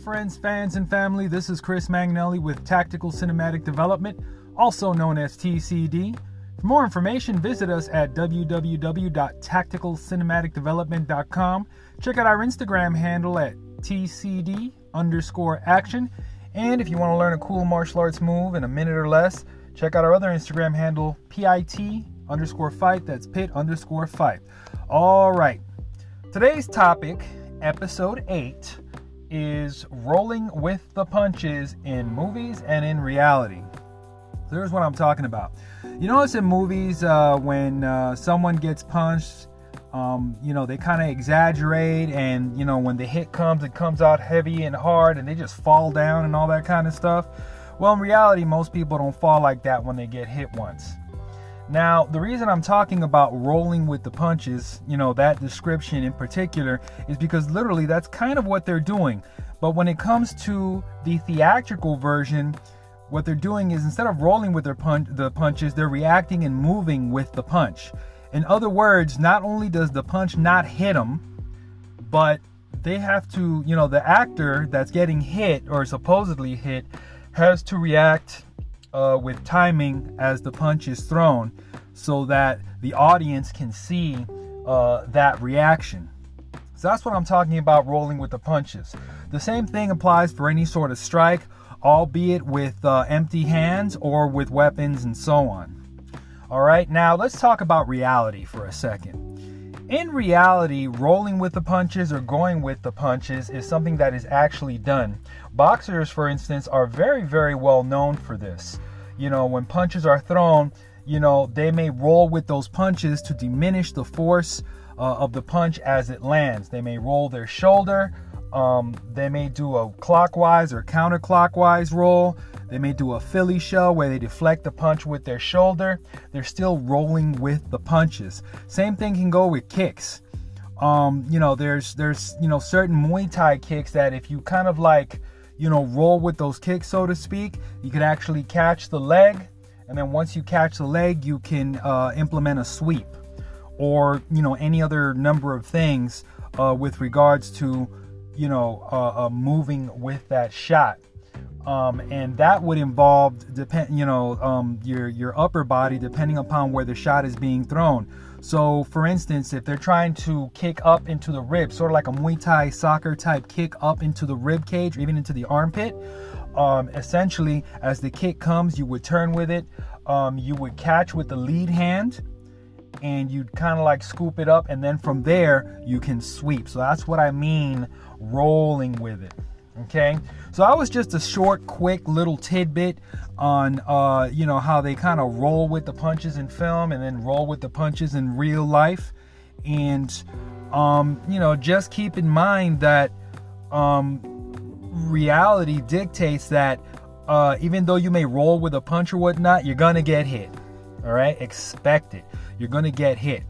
friends, fans, and family. This is Chris Manganelli with Tactical Cinematic Development, also known as TCD. For more information, visit us at www.tacticalcinematicdevelopment.com. Check out our Instagram handle at TCD underscore action. And if you want to learn a cool martial arts move in a minute or less, check out our other Instagram handle, PIT underscore fight. That's pit underscore fight. All right. Today's topic, episode 8, is rolling with the punches in movies and in reality. Here's what I'm talking about. You notice in movies uh, when uh, someone gets punched, um, you know, they kind of exaggerate, and you know, when the hit comes, it comes out heavy and hard, and they just fall down and all that kind of stuff. Well, in reality, most people don't fall like that when they get hit once. Now, the reason I'm talking about rolling with the punches, you know, that description in particular, is because literally that's kind of what they're doing. But when it comes to the theatrical version, what they're doing is instead of rolling with their punch, the punches, they're reacting and moving with the punch. In other words, not only does the punch not hit them, but they have to, you know, the actor that's getting hit or supposedly hit has to react uh, with timing as the punch is thrown so that the audience can see uh, that reaction. So that's what I'm talking about rolling with the punches. The same thing applies for any sort of strike, albeit with uh, empty hands or with weapons and so on. All right, now let's talk about reality for a second. In reality, rolling with the punches or going with the punches is something that is actually done. Boxers, for instance, are very, very well known for this. You know, when punches are thrown, you know, they may roll with those punches to diminish the force uh, of the punch as it lands. They may roll their shoulder. Um, they may do a clockwise or counterclockwise roll. They may do a Philly shell where they deflect the punch with their shoulder. They're still rolling with the punches. Same thing can go with kicks. Um, you know, there's there's you know certain Muay Thai kicks that if you kind of like you know roll with those kicks, so to speak, you can actually catch the leg, and then once you catch the leg, you can uh, implement a sweep, or you know any other number of things uh, with regards to you know uh, uh moving with that shot um, and that would involve depend you know um, your your upper body depending upon where the shot is being thrown. So for instance if they're trying to kick up into the rib sort of like a muay thai soccer type kick up into the rib cage or even into the armpit um, essentially as the kick comes you would turn with it um, you would catch with the lead hand and you'd kind of like scoop it up and then from there you can sweep. So that's what i mean rolling with it Okay, so that was just a short, quick little tidbit on, uh, you know, how they kind of roll with the punches in film and then roll with the punches in real life. And, um, you know, just keep in mind that um, reality dictates that uh, even though you may roll with a punch or whatnot, you're gonna get hit. All right, expect it. You're gonna get hit.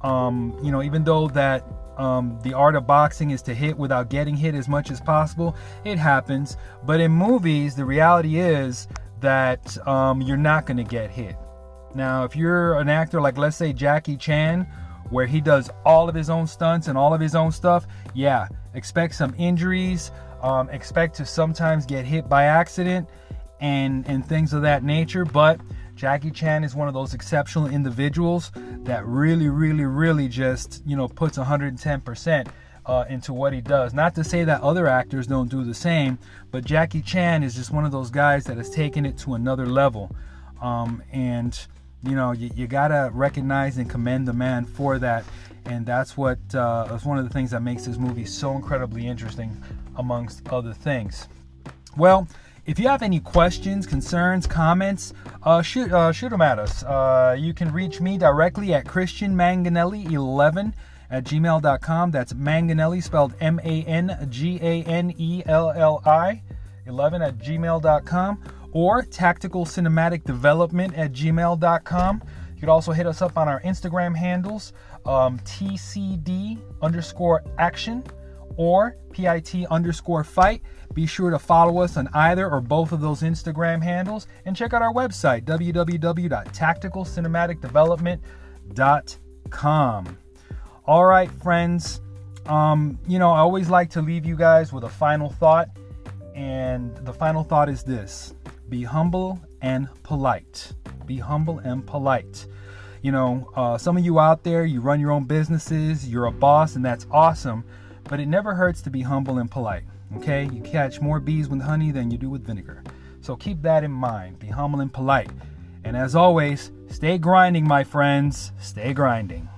Um, you know, even though that um, the art of boxing is to hit without getting hit as much as possible. It happens. But in movies, the reality is that um, you're not going to get hit. Now, if you're an actor like, let's say, Jackie Chan, where he does all of his own stunts and all of his own stuff, yeah, expect some injuries, um, expect to sometimes get hit by accident and, and things of that nature. But Jackie Chan is one of those exceptional individuals that really, really, really just, you know, puts 110% uh, into what he does. Not to say that other actors don't do the same, but Jackie Chan is just one of those guys that has taken it to another level. Um, and, you know, you, you got to recognize and commend the man for that. And that's what uh, is one of the things that makes this movie so incredibly interesting, amongst other things. Well, if you have any questions, concerns, comments, uh, shoot, uh, shoot them at us. Uh, you can reach me directly at christianmanganelli11 at gmail.com. That's Manganelli spelled M A N G A N E L L I 11 at gmail.com or tactical cinematic development at gmail.com. You could also hit us up on our Instagram handles, um, TCD underscore action or PIT underscore fight. Be sure to follow us on either or both of those Instagram handles and check out our website, www.tacticalcinematicdevelopment.com. All right, friends. Um, you know, I always like to leave you guys with a final thought. And the final thought is this be humble and polite. Be humble and polite. You know, uh, some of you out there, you run your own businesses, you're a boss, and that's awesome, but it never hurts to be humble and polite. Okay? You catch more bees with honey than you do with vinegar. So keep that in mind. Be humble and polite. And as always, stay grinding, my friends. Stay grinding.